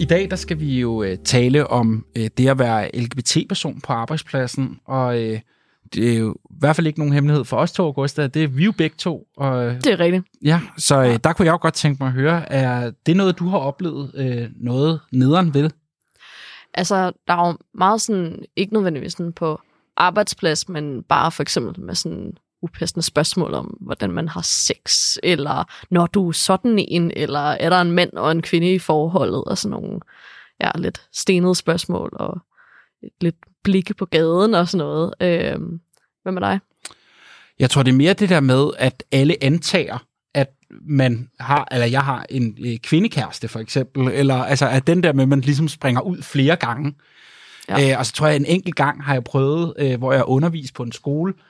I dag der skal vi jo øh, tale om øh, det at være LGBT-person på arbejdspladsen, og øh, det er jo i hvert fald ikke nogen hemmelighed for os to, Augusta. Det er vi jo begge to. Og, øh, Det er rigtigt. ja, så øh, der kunne jeg jo godt tænke mig at høre, er det noget, du har oplevet øh, noget nederen ved? Altså, der er jo meget sådan, ikke nødvendigvis sådan på arbejdsplads, men bare for eksempel med sådan upassende spørgsmål om, hvordan man har sex, eller når du er sådan en, eller er der en mand og en kvinde i forholdet, og sådan nogle ja, lidt stenede spørgsmål, og lidt blikke på gaden og sådan noget. Øhm, hvad med dig? Jeg tror, det er mere det der med, at alle antager, at man har, eller jeg har en øh, kvindekæreste for eksempel, eller altså at den der med, at man ligesom springer ud flere gange. Ja. Ja. Øh, og så tror jeg, en enkelt gang har jeg prøvet, øh, hvor jeg underviste på en skole, øh,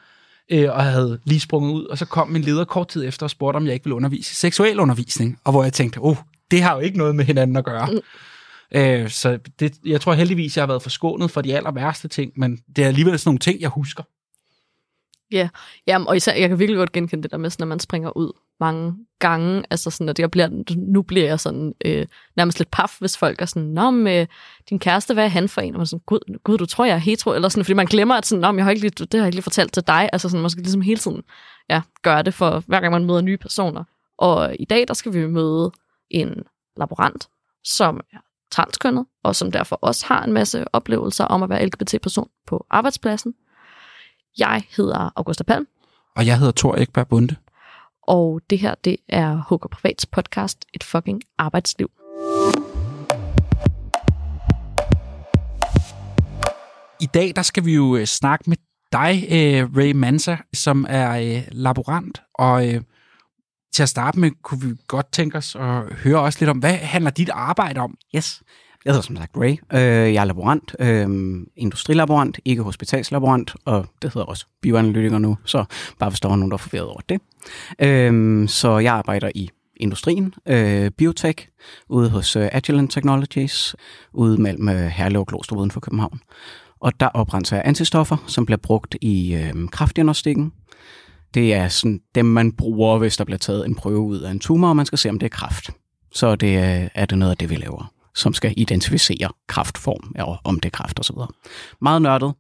og havde lige sprunget ud, og så kom min leder kort tid efter og spurgte, om jeg ikke ville undervise i seksuel undervisning, og hvor jeg tænkte, oh, det har jo ikke noget med hinanden at gøre. Mm. Øh, så det, jeg tror heldigvis, jeg har været forskånet for de aller værste ting, men det er alligevel sådan nogle ting, jeg husker. Jamen, og især, jeg kan virkelig godt genkende det der med, sådan, når man springer ud mange gange. Altså sådan, at jeg bliver, nu bliver jeg sådan øh, nærmest lidt paf, hvis folk er sådan, Nå, med øh, din kæreste, hvad er han for en? Og man er sådan, Gud, Gud, du tror, jeg er hetero. Eller sådan, fordi man glemmer, at sådan, Nå, men jeg har ikke lige, det har jeg ikke lige fortalt til dig. Altså sådan, man skal ligesom hele tiden ja, gøre det for, hver gang man møder nye personer. Og i dag, der skal vi møde en laborant, som er transkønnet, og som derfor også har en masse oplevelser om at være LGBT-person på arbejdspladsen. Jeg hedder Augusta Palm, Og jeg hedder Thor Ekberg Bunde. og det her, det er HK Privats podcast, Et fucking arbejdsliv. I dag, der skal vi jo øh, snakke med dig, øh, Ray Mansa, som er øh, laborant, og til at starte med, kunne vi godt tænke os at høre også lidt om, hvad handler dit arbejde om? Yes. Jeg hedder som sagt Ray. Øh, jeg er laborant, øh, industrilaborant, ikke hospitalslaborant, og det hedder også bioanalytiker nu, så bare hvis der var nogen, der er forvirret over det. Øh, så jeg arbejder i industrien, øh, biotech, ude hos øh, Agilent Technologies, ude mellem øh, Herlev og Glostrup uden for København. Og der oprenser jeg antistoffer, som bliver brugt i øh, kraftdiagnostikken. Det er sådan dem, man bruger, hvis der bliver taget en prøve ud af en tumor, og man skal se, om det er kræft. Så det er, er det noget af det, vi laver, som skal identificere kraftform, og om det er kræft osv. Meget nørdet.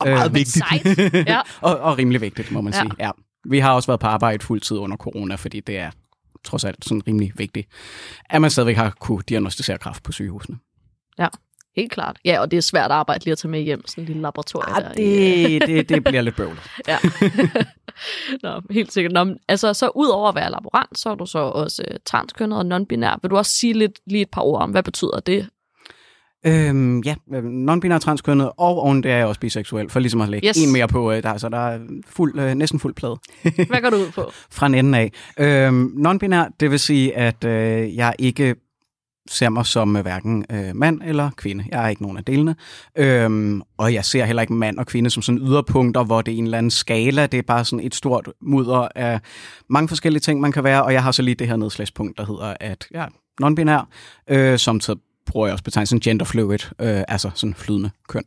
Og meget Øh, vigtigt. Sejt. Ja. og, og rimelig vigtigt, må man Ja. ja. sige. Ja. Vi har også været på arbejde fuldtid under corona, fordi det er trods alt sådan rimelig vigtigt, at man stadigvæk har kunne diagnostisere kræft på sygehusene. Helt klart. Ja, og det er svært arbejde lige at tage med hjem, sådan en lille laboratorium. Ah, der i- det, det, det bliver lidt bøvlet. Ja. Nå, helt sikkert. Nå, men altså, så ud over at være laborant, så er du så også øh, transkønnet og non-binær. Vil du også sige lidt, lige et par ord om, hvad betyder det? Øhm, ja, øh, non-binær transkønnet, og oven det er jeg også biseksuel, for ligesom at lægge Yes. yes. en mere på, øh, der, så der er fuld, øh, næsten fuld plade Hvad går du ud på? fra en ende af. Øhm, non-binær, det vil sige, at øh, jeg ikke ser mig som øh, hverken øh, mand eller kvinde. Jeg er ikke nogen af delene. Øhm, og jeg ser heller ikke mand og kvinde som sådan yderpunkter, hvor det er en eller anden skala. Det er bare sådan et stort mudder af mange forskellige ting, man kan være. Og jeg har så lige det her nedslagspunkt, der hedder, at jeg er non-binær, øh, som så bruger jeg også betegnelsen genderfluid, øh, altså sådan flydende køn.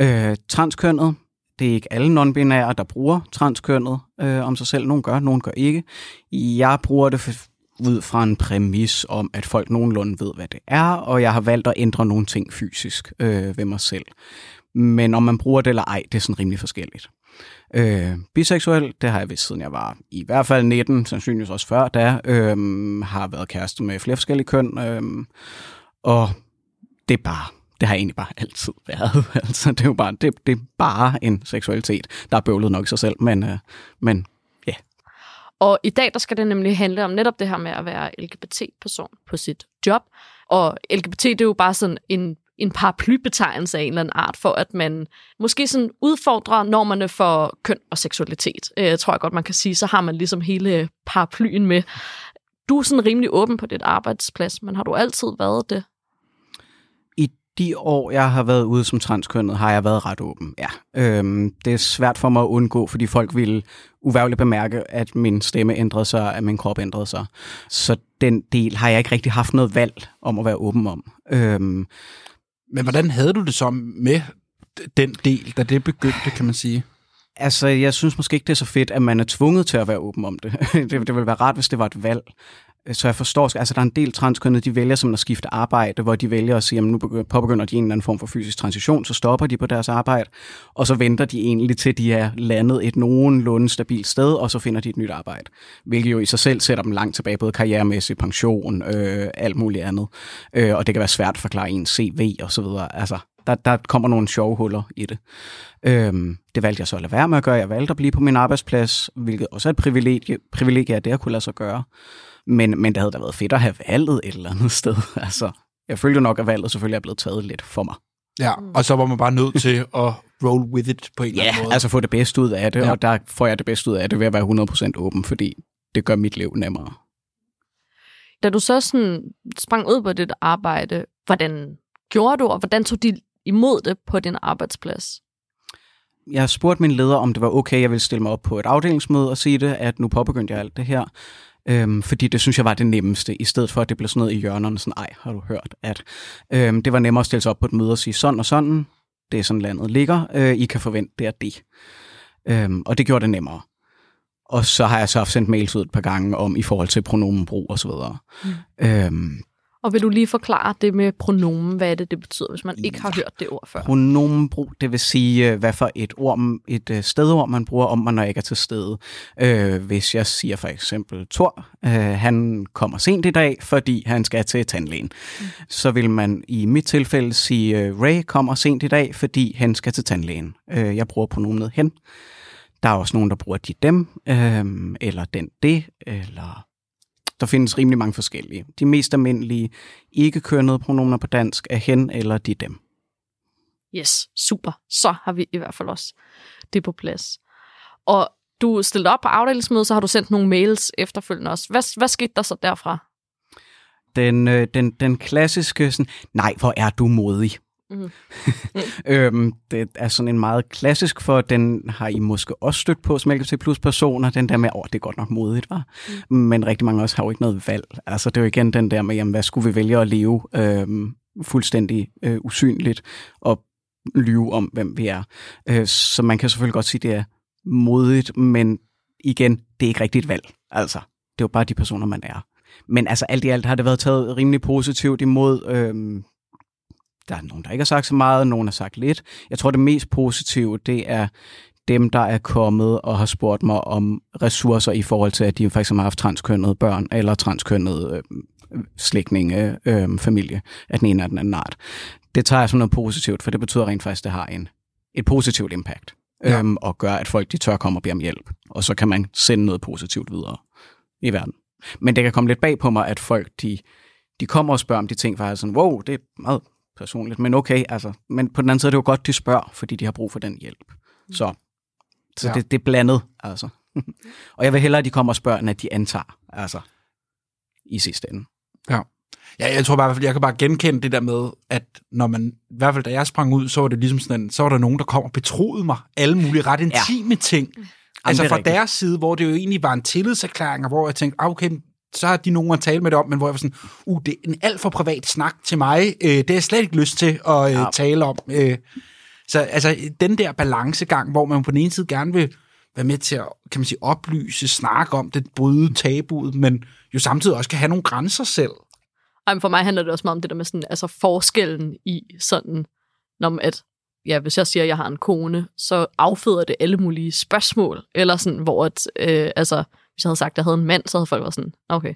Øh, transkønnet, det er ikke alle non-binære, der bruger transkønnet øh, om sig selv. Nogle gør, nogle gør ikke. Jeg bruger det for, ud fra en præmis om, at folk nogenlunde ved, hvad det er, og jeg har valgt at ændre nogle ting fysisk øh, ved mig selv. Men om man bruger det eller ej, det er sådan rimelig forskelligt. Øh, biseksuel, det har jeg vist siden jeg var i hvert fald 19, sandsynligvis også før da, øh, har været kæreste med flere forskellige køn, øh, og det er bare, det har jeg egentlig bare altid været. altså, det er jo bare, det, det er bare en seksualitet, der er bøvlet nok i sig selv, men, øh, men og i dag, der skal det nemlig handle om netop det her med at være LGBT-person på sit job. Og LGBT, det er jo bare sådan en, en paraplybetegnelse af en eller anden art, for at man måske sådan udfordrer normerne for køn og seksualitet. Øh, tror jeg godt, man kan sige. Så har man ligesom hele paraplyen med. Du er sådan rimelig åben på dit arbejdsplads, men har du altid været det? De år, jeg har været ude som transkønnet, har jeg været ret åben, ja. Øhm, det er svært for mig at undgå, fordi folk vil uværligt bemærke, at min stemme ændrede sig, at min krop ændrede sig. Så den del har jeg ikke rigtig haft noget valg om at være åben om. Øhm, Men hvordan havde du det så med den del, da det begyndte, kan man sige? Altså, jeg synes måske ikke, det er så fedt, at man er tvunget til at være åben om det. det, det ville være rart, hvis det var et valg så jeg forstår, altså der er en del transkønnede, de vælger som at skifte arbejde, hvor de vælger at sige, at nu påbegynder de en eller anden form for fysisk transition, så stopper de på deres arbejde, og så venter de egentlig til, de er landet et nogenlunde stabilt sted, og så finder de et nyt arbejde. Hvilket jo i sig selv sætter dem langt tilbage, både karrieremæssigt, pension, øh, alt muligt andet. Øh, og det kan være svært at forklare en CV og så videre. Altså, der, der kommer nogle sjove huller i det. Øhm, det valgte jeg så at lade være med at gøre. Jeg valgte at blive på min arbejdsplads, hvilket også er et privilegie, privilegie at det at kunne lade sig gøre. Men, men det havde da været fedt at have valget et eller andet sted. Altså, jeg følte nok, at valget selvfølgelig er blevet taget lidt for mig. Ja, og så var man bare nødt til at roll with it på en ja, eller anden måde. altså få det bedste ud af det, Ja. ja. og der får jeg det bedste ud af det ved at være 100% åben, fordi det gør mit liv nemmere. Da du så sådan sprang ud på dit arbejde, hvordan gjorde du, og hvordan tog de imod det på din arbejdsplads? Jeg spurgte min leder, om det var okay, jeg ville stille mig op på et afdelingsmøde og sige det, at nu påbegyndte jeg alt det her. Øhm, fordi det synes jeg var det nemmeste, i stedet for at det blev sådan noget i hjørnerne, sådan, ej, har du hørt, at øhm, det var nemmere at stille sig op på et møde og sige, sådan og sådan, det er sådan landet ligger, øh, I kan forvente det og det. Øhm, og det gjorde det nemmere. Og så har jeg så sendt mails ud et par gange om i forhold til pronomenbrug og så videre. Mm. Øhm, Og vil du lige forklare det med pronomen, hvad er det, det betyder, hvis man ikke har hørt det ord før? Pronomenbrug, det vil sige, øh, hvad for et ord, et øh, stedord, man bruger om, man når ikke er til stede. Øh, hvis jeg siger for eksempel Thor, øh, han kommer sent i dag, fordi han skal til tandlægen. Mm. Så vil man i mit tilfælde sige, øh, Ray kommer sent i dag, fordi han skal til tandlægen. Øh, jeg bruger pronomenet hen. Der er også nogen, der bruger de dem, øh, eller den det, eller der findes rimelig mange forskellige. De mest almindelige ikke-kønnede pronomener på dansk er hen eller de dem. Yes, super. Så har vi i hvert fald også det på plads. Og du stillede op på afdelingsmødet, så har du sendt nogle mails efterfølgende også. Hvad, hvad skete der så derfra? Den, øh, den, den klassiske, sådan, nej, hvor er du modig. Mhm. øhm, det er sådan en meget klassisk, for den har I måske også stødt på som LGBT plus personer, den der med, åh, det er godt nok modigt, var. Mm. Men rigtig mange også har jo ikke noget valg. Altså, det er jo igen den der med, jamen, hvad skulle vi vælge at leve øhm, fuldstændig øh, usynligt og lyve om, hvem vi er. Øh, så man kan selvfølgelig godt sige, det er modigt, men igen, det er ikke rigtigt valg. Altså, det er jo bare de personer, man er. Men altså alt i alt har det været taget rimelig positivt imod. Øhm, der er nogen, der ikke har sagt så meget, nogen har sagt lidt. Jeg tror, det mest positive, det er dem, der er kommet og har spurgt mig om ressourcer i forhold til, at de for eksempel har haft transkønnede børn eller transkønnede øh, slægtninge, øh, familie af den ene eller den anden art. Det tager jeg som noget positivt, for det betyder rent faktisk, at det har en, et positivt impact. Ja. Øhm, og gør, at folk de tør komme og bede om hjælp. Og så kan man sende noget positivt videre i verden. Men det kan komme lidt bag på mig, at folk de, de kommer og spørger om de ting, faktisk sådan, wow, det er meget personligt, men okay, altså. Men på den anden side er det jo godt, de spørger, fordi de har brug for den hjælp. Så, så Ja. det, det er blandet, altså. og jeg vil hellere, at de kommer og spørger, end at de antager, altså, i sidste ende. Ja. Ja, jeg tror bare, jeg kan bare genkende det der med, at når man, i hvert fald da jeg sprang ud, så var det ligesom sådan, så var der nogen, der kom og betroede mig alle mulige ret intime ja. ting. Altså fra rigtigt. deres side, hvor det jo egentlig var en tillidserklæring, og hvor jeg tænkte, ah, okay, så har de nogen at tale med det om, men hvor jeg var sådan, uh, det er en alt for privat snak til mig. Øh, det har jeg slet ikke lyst til at øh, Ja. tale om. Øh, så altså, den der balancegang, hvor man på den ene side gerne vil være med til at, kan man sige, oplyse, snakke om det, bryde tabuet, men jo samtidig også kan have nogle grænser selv. Ej, men for mig handler det også meget om det der med sådan, altså forskellen i sådan, når man, at ja, hvis jeg siger, at jeg har en kone, så afføder det alle mulige spørgsmål. Eller sådan, hvor at, øh, altså, hvis jeg havde sagt, at jeg havde en mand, så havde folk været sådan, okay.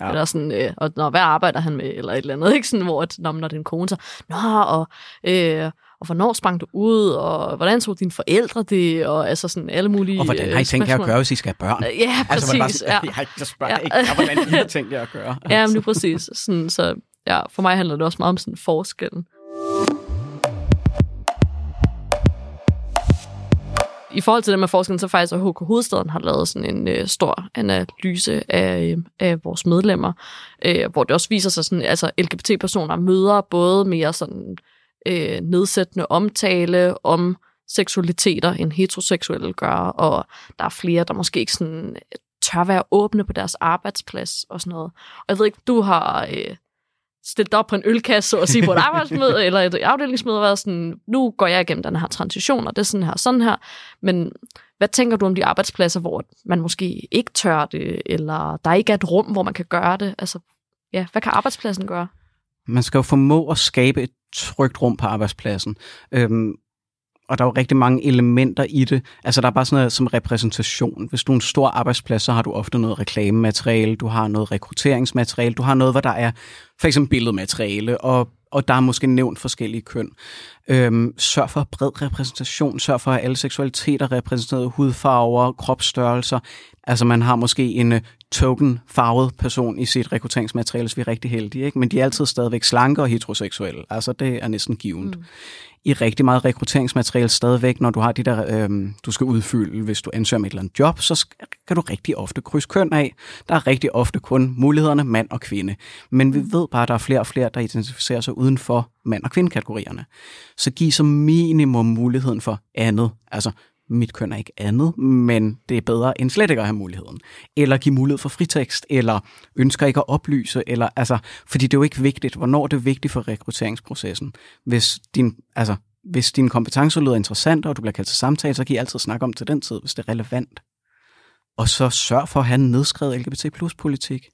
Ja. Eller sådan, øh, og når, hvad arbejder han med, eller et eller andet, ikke? Sådan, hvor at, når, når det er en kone, så, nå, og, øh, og hvornår sprang du ud, og hvordan tog dine forældre det, og altså sådan alle mulige Og hvordan har I øh, tænkt jer at gøre, hvis I skal have børn? Ja, præcis. Altså, man bare, sådan, ja. jeg, jeg spørger Ja. ikke, ja, hvordan I har tænkt jer at gøre. Ja, men lige præcis. Sådan, så ja, for mig handler det også meget om sådan forskellen. I forhold til det med forskningen, så faktisk at HK Hovedstaden har lavet sådan en øh, stor analyse af, øh, af vores medlemmer, øh, hvor det også viser sig sådan, altså LGBT-personer møder både mere sådan øh, nedsættende omtale om seksualiteter, end heteroseksuelle gør, og der er flere, der måske ikke sådan øh, tør være åbne på deres arbejdsplads og sådan noget. Og jeg ved ikke, du har øh, stillet op på en ølkasse, at sige, på et arbejdsmøde eller et afdelingsmøde, og været sådan, nu går jeg igennem den her transition, og det er sådan her, sådan her. Men hvad tænker du om de arbejdspladser, hvor man måske ikke tør det, eller der ikke er et rum, hvor man kan gøre det? Altså, ja, hvad kan arbejdspladsen gøre? Man skal jo formå at skabe et trygt rum på arbejdspladsen. Øhm, og der er jo rigtig mange elementer i det. Altså der er bare sådan noget som repræsentation. Hvis du er en stor arbejdsplads, så har du ofte noget reklamemateriale, du har noget rekrutteringsmateriale, du har noget, hvor der er for eksempel billedmateriale, og, og der er måske nævnt forskellige køn. Øhm, sørg for bred repræsentation, sørg for at alle seksualiteter repræsenteret, hudfarver, kropsstørrelser. Altså man har måske en uh, token-farvet person i sit rekrutteringsmateriale, hvis vi er rigtig heldige, ikke? men de er altid stadigvæk slanke og heteroseksuelle. Altså det er næsten givet. Mm i rigtig meget rekrutteringsmateriale stadigvæk, når du har de der, øh, du skal udfylde, hvis du ansøger om et eller andet job, så kan du rigtig ofte krydse køn af. Der er rigtig ofte kun mulighederne mand og kvinde. Men vi ved bare, at der er flere og flere, der identificerer sig uden for mand- og kvindekategorierne. Så giv som minimum muligheden for andet. Altså, mit køn er ikke andet, men det er bedre end slet ikke at have muligheden. Eller give mulighed for fritekst, eller ønsker ikke at oplyse, eller altså, fordi det er jo ikke vigtigt. Hvornår det er vigtigt for rekrutteringsprocessen? Hvis din, altså, hvis din kompetencer lyder interessant, og du bliver kaldt til samtale, så kan I altid snakke om til den tid, hvis det er relevant. Og så sørg for at have en nedskrevet LGBT plus politik.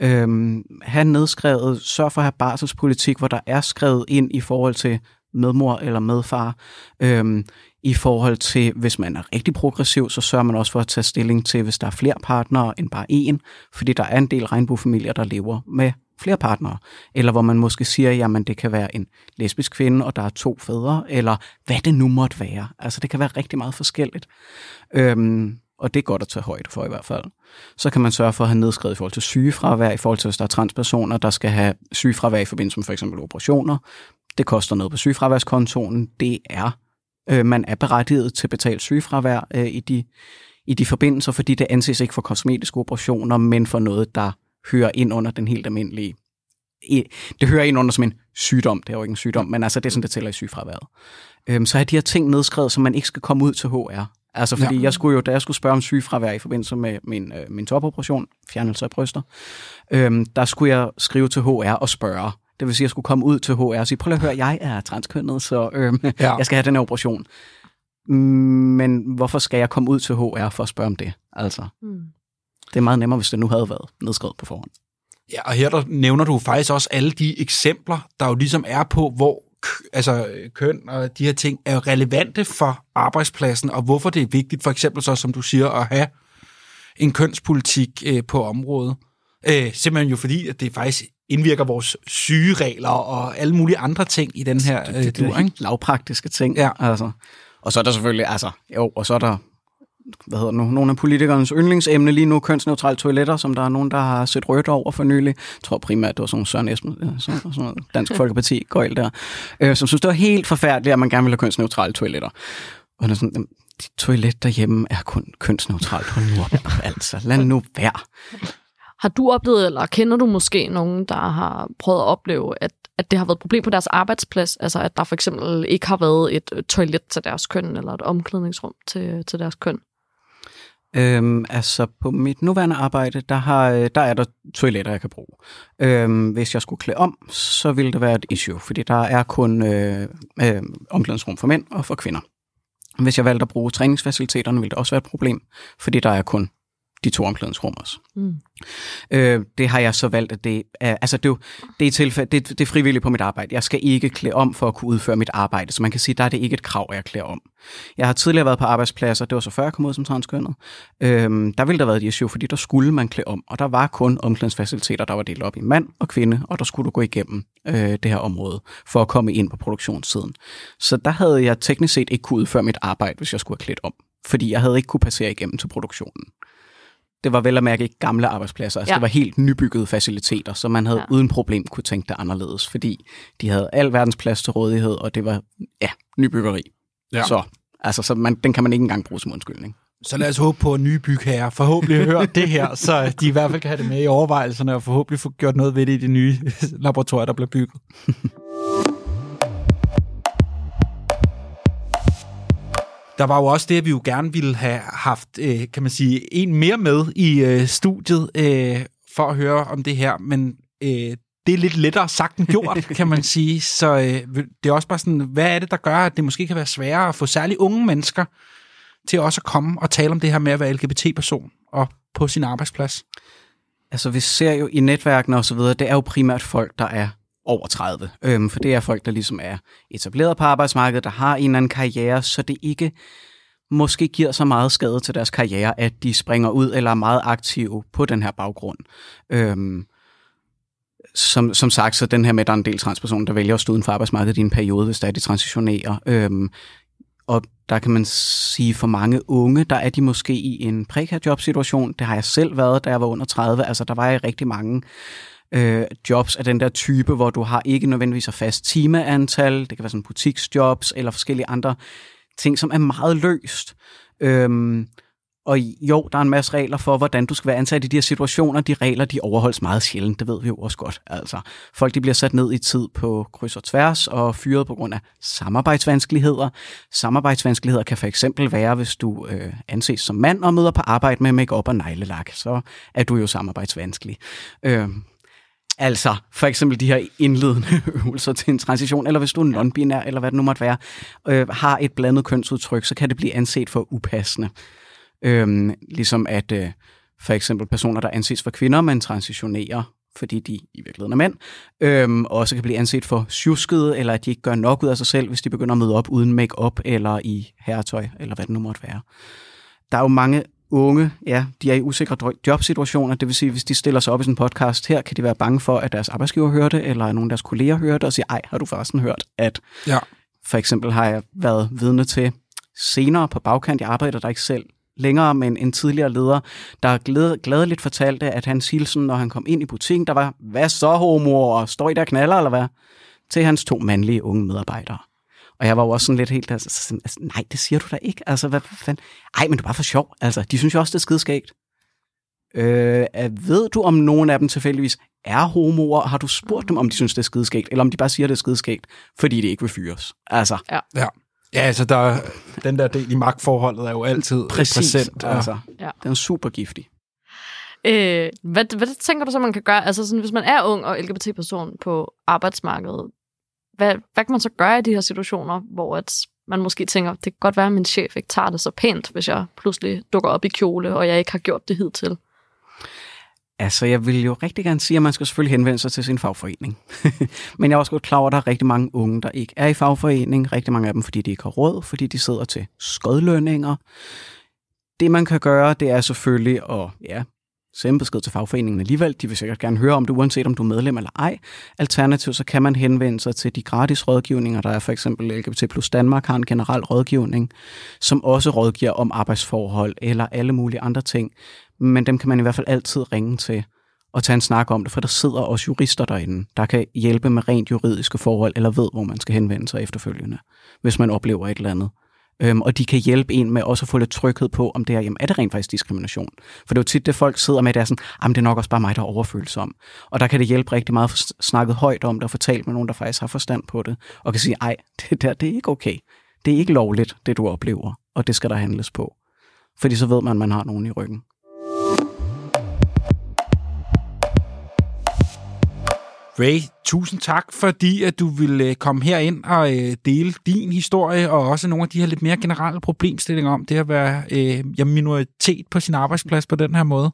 Øhm, have nedskrevet, sørg for at have barselspolitik, hvor der er skrevet ind i forhold til medmor eller medfar. Øhm, i forhold til, hvis man er rigtig progressiv, så sørger man også for at tage stilling til, hvis der er flere partnere end bare én, fordi der er en del regnbuefamilier, der lever med flere partnere, eller hvor man måske siger, jamen det kan være en lesbisk kvinde, og der er to fædre, eller hvad det nu måtte være. Altså det kan være rigtig meget forskelligt. Øhm, og det er godt at tage højde for i hvert fald. Så kan man sørge for at have nedskrevet i forhold til sygefravær, i forhold til hvis der er transpersoner, der skal have sygefravær i forbindelse med for eksempel operationer. Det koster noget på sygefraværskontoen. Det er øh, man er berettiget til betalt sygefravær øh, i, de, i de forbindelser, fordi det anses ikke for kosmetiske operationer, men for noget, der hører ind under den helt almindelige det hører ind under som en sygdom, det er jo ikke en sygdom, men altså det er sådan, det tæller i sygefraværet. Øhm, så er de her ting nedskrevet, så man ikke skal komme ud til HR. Altså fordi ja. jeg skulle jo, da jeg skulle spørge om sygefravær i forbindelse med min, øh, min topoperation, fjernelse af bryster, øhm, der skulle jeg skrive til HR og spørge, det vil sige, at jeg skulle komme ud til HR og sige, prøv at høre, jeg er transkønnet, så øh, ja. jeg skal have den her operation. Men hvorfor skal jeg komme ud til HR for at spørge om det? Altså, mm. det er meget nemmere, hvis det nu havde været nedskrevet på forhånd. Ja, og her der nævner du faktisk også alle de eksempler, der jo ligesom er på, hvor altså køn og de her ting er relevante for arbejdspladsen, og hvorfor det er vigtigt, for eksempel så, som du siger, at have en kønspolitik øh, på området. Øh, simpelthen jo fordi, at det faktisk indvirker vores sygeregler og alle mulige andre ting i den her det, det, det, det, det lavpraktiske ting. Ja. Altså. Og så er der selvfølgelig, altså, jo, og så er der hvad hedder nu, nogle af politikernes yndlingsemne lige nu, kønsneutrale toiletter, som der er nogen, der har set rødt over for nylig. Jeg tror primært, det var sådan Søren Esben, sådan, sådan noget Dansk Folkeparti, gøjl der, øh, som synes, det var helt forfærdeligt, at man gerne vil have kønsneutrale toiletter. Og det sådan, de toilet derhjemme er kun kønsneutralt. Hold nu op, altså. Lad nu være. Har du oplevet, eller kender du måske nogen, der har prøvet at opleve, at, at det har været et problem på deres arbejdsplads? Altså at der for eksempel ikke har været et øh, toilet til deres køn, eller et omklædningsrum til, til deres køn? Øhm, altså på mit nuværende arbejde, der, har, øh, der er der toiletter, jeg kan bruge. Øhm, hvis jeg skulle klæde om, så ville det være et issue, fordi der er kun øh, øh, omklædningsrum for mænd og for kvinder. Hvis jeg valgte at bruge træningsfaciliteterne, ville det også være et problem, fordi der er kun de to omklædningsrum også. Mm. Øh, det har jeg så valgt, at det er, altså det, det, er tilfælde, det, det er frivilligt på mit arbejde. Jeg skal ikke klæde om for at kunne udføre mit arbejde, så man kan sige, der er det ikke et krav, at jeg klæder om. Jeg har tidligere været på arbejdspladser, det var så før jeg kom ud som transkønnet. Øh, der ville der været et issue, fordi der skulle man klæde om, og der var kun omklædningsfaciliteter, der var delt op i mand og kvinde, og der skulle du gå igennem øh, det her område for at komme ind på produktionssiden. Så der havde jeg teknisk set ikke kunne udføre mit arbejde, hvis jeg skulle have klædt om fordi jeg havde ikke kunne passere igennem til produktionen det var vel at mærke ikke gamle arbejdspladser. Altså, ja. det var helt nybyggede faciliteter, så man havde ja. uden problem kunne tænke det anderledes, fordi de havde al verdens plads til rådighed, og det var, ja, nybyggeri. Ja. Så, altså, så man, den kan man ikke engang bruge som undskyldning. Så lad os håbe på, at nye bygherrer forhåbentlig hører det her, så de i hvert fald kan have det med i overvejelserne, og forhåbentlig få gjort noget ved det i de nye laboratorier, der bliver bygget. Der var jo også det, at vi jo gerne ville have haft, øh, kan man sige, en mere med i øh, studiet øh, for at høre om det her, men øh, det er lidt lettere sagt end gjort, kan man sige. Så øh, det er også bare sådan, hvad er det, der gør, at det måske kan være sværere at få særligt unge mennesker til også at komme og tale om det her med at være LGBT-person og på sin arbejdsplads? Altså, vi ser jo i netværkene og så videre, det er jo primært folk, der er over 30. Øhm, for det er folk, der ligesom er etableret på arbejdsmarkedet, der har en eller anden karriere, så det ikke måske giver så meget skade til deres karriere, at de springer ud eller er meget aktive på den her baggrund. Øhm, som, som sagt, så den her med, at der er en del transpersoner, der vælger at stå uden for arbejdsmarkedet i en periode, hvis der er, de transitionerer. Øhm, og der kan man sige, for mange unge, der er de måske i en prekær jobsituation. Det har jeg selv været, da jeg var under 30. Altså, der var jeg rigtig mange øh, jobs af den der type, hvor du har ikke nødvendigvis et fast timeantal. Det kan være sådan butiksjobs eller forskellige andre ting, som er meget løst. Øhm, og jo, der er en masse regler for, hvordan du skal være ansat i de her situationer. De regler, de overholdes meget sjældent, det ved vi jo også godt. Altså, folk de bliver sat ned i tid på kryds og tværs og fyret på grund af samarbejdsvanskeligheder. Samarbejdsvanskeligheder kan for eksempel være, hvis du øh, anses som mand og møder på arbejde med makeup og neglelak, så er du jo samarbejdsvanskelig. Øh, Altså for eksempel de her indledende øvelser til en transition, eller hvis du er non-binær, eller hvad det nu måtte være, øh, har et blandet kønsudtryk, så kan det blive anset for upassende. Øhm, ligesom at øh, for eksempel personer, der anses for kvinder, men transitionerer, fordi de i virkeligheden er mænd, øhm, også kan blive anset for tjuskede, eller at de ikke gør nok ud af sig selv, hvis de begynder at møde op uden make-up, eller i herretøj, eller hvad det nu måtte være. Der er jo mange unge, ja, de er i usikre jobsituationer, det vil sige, hvis de stiller sig op i sådan en podcast her, kan de være bange for, at deres arbejdsgiver hører det, eller nogle af deres kolleger hører det, og sige, ej, har du forresten hørt, at ja. for eksempel har jeg været vidne til senere på bagkant, jeg arbejder der ikke selv længere, men en tidligere leder, der glæd, glædeligt fortalte, at hans hilsen, når han kom ind i butikken, der var, hvad så homo, og står I der knaller, eller hvad? Til hans to mandlige unge medarbejdere. Og jeg var jo også sådan lidt helt, altså, sådan, altså nej, det siger du da ikke. Altså, hvad fanden? Ej, men det er bare for sjov. Altså, de synes jo også, det er skideskægt. Øh, ved du, om nogen af dem tilfældigvis er homoer? Har du spurgt dem, om de synes, det er skideskægt? Eller om de bare siger, det er skideskægt, fordi de ikke vil fyres? Altså. Ja. ja. Ja, altså der, den der del i magtforholdet er jo altid Præcis, præsent. Altså, ja. Den er super giftig. Øh, hvad, hvad tænker du så, man kan gøre? Altså sådan, hvis man er ung og LGBT-person på arbejdsmarkedet, hvad, hvad kan man så gøre i de her situationer, hvor at man måske tænker, det kan godt være, at min chef ikke tager det så pænt, hvis jeg pludselig dukker op i kjole, og jeg ikke har gjort det hidtil? Altså, jeg vil jo rigtig gerne sige, at man skal selvfølgelig henvende sig til sin fagforening. Men jeg er også godt klar over, at der er rigtig mange unge, der ikke er i fagforening. Rigtig mange af dem, fordi de ikke har råd, fordi de sidder til skodlønninger. Det, man kan gøre, det er selvfølgelig at ja, sende besked til fagforeningen alligevel. De vil sikkert gerne høre om det, uanset om du er medlem eller ej. Alternativt så kan man henvende sig til de gratis rådgivninger. Der er for eksempel LGBT plus Danmark har en generel rådgivning, som også rådgiver om arbejdsforhold eller alle mulige andre ting. Men dem kan man i hvert fald altid ringe til og tage en snak om det, for der sidder også jurister derinde, der kan hjælpe med rent juridiske forhold, eller ved, hvor man skal henvende sig efterfølgende, hvis man oplever et eller andet. Øhm, og de kan hjælpe en med også at få lidt tryghed på, om det er, jamen, er det rent faktisk diskrimination? For det er jo tit det, folk sidder med, det er sådan, jamen det er nok også bare mig, der er overfølsom. Og der kan det hjælpe rigtig meget at få snakket højt om det, og fortalt med nogen, der faktisk har forstand på det, og kan sige, ej, det der, det er ikke okay. Det er ikke lovligt, det du oplever, og det skal der handles på. Fordi så ved man, at man har nogen i ryggen. Ray, tusind tak, fordi at du ville øh, komme her ind og øh, dele din historie, og også nogle af de her lidt mere generelle problemstillinger om det at være øh, minoritet på sin arbejdsplads på den her måde.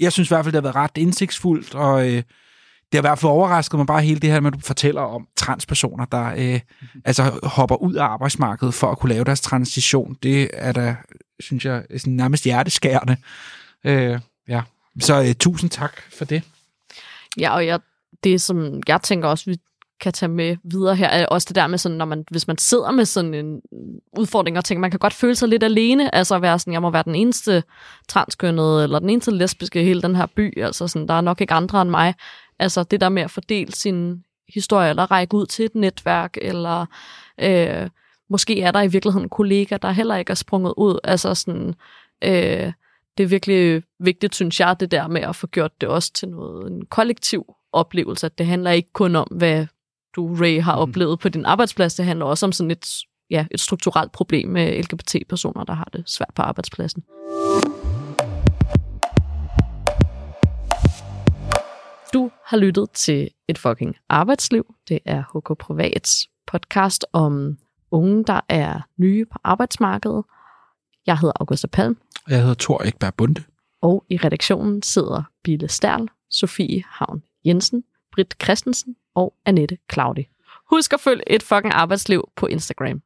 Jeg synes i hvert fald, det har været ret indsigtsfuldt, og øh, det har i hvert fald overrasket mig bare hele det her med, at du fortæller om transpersoner, der øh, mm-hmm. altså hopper ud af arbejdsmarkedet for at kunne lave deres transition. Det er da, synes jeg, sådan nærmest hjerteskærende. Øh, ja. Så øh, tusind tak for det. Ja, og jeg det, som jeg tænker også, vi kan tage med videre her, er også det der med, sådan, når man, hvis man sidder med sådan en udfordring og tænker, man kan godt føle sig lidt alene, altså at være sådan, jeg må være den eneste transkønnede, eller den eneste lesbiske i hele den her by, altså sådan, der er nok ikke andre end mig. Altså det der med at fordele sin historie, eller række ud til et netværk, eller øh, måske er der i virkeligheden kollegaer, der heller ikke er sprunget ud, altså sådan, øh, det er virkelig vigtigt, synes jeg, det der med at få gjort det også til noget, en kollektiv oplevelse. At det handler ikke kun om, hvad du, Ray, har mm. oplevet på din arbejdsplads. Det handler også om sådan et, ja, et strukturelt problem med LGBT-personer, der har det svært på arbejdspladsen. Du har lyttet til Et fucking arbejdsliv. Det er HK Privats podcast om unge, der er nye på arbejdsmarkedet. Jeg hedder Augusta Palm, Og jeg hedder Thor Ekberg Bunde. og i redaktionen sidder Bille Stærl, Sofie Havn Jensen, Britt Christensen og Annette Claudi. Husk at følge et fucking arbejdsliv på Instagram.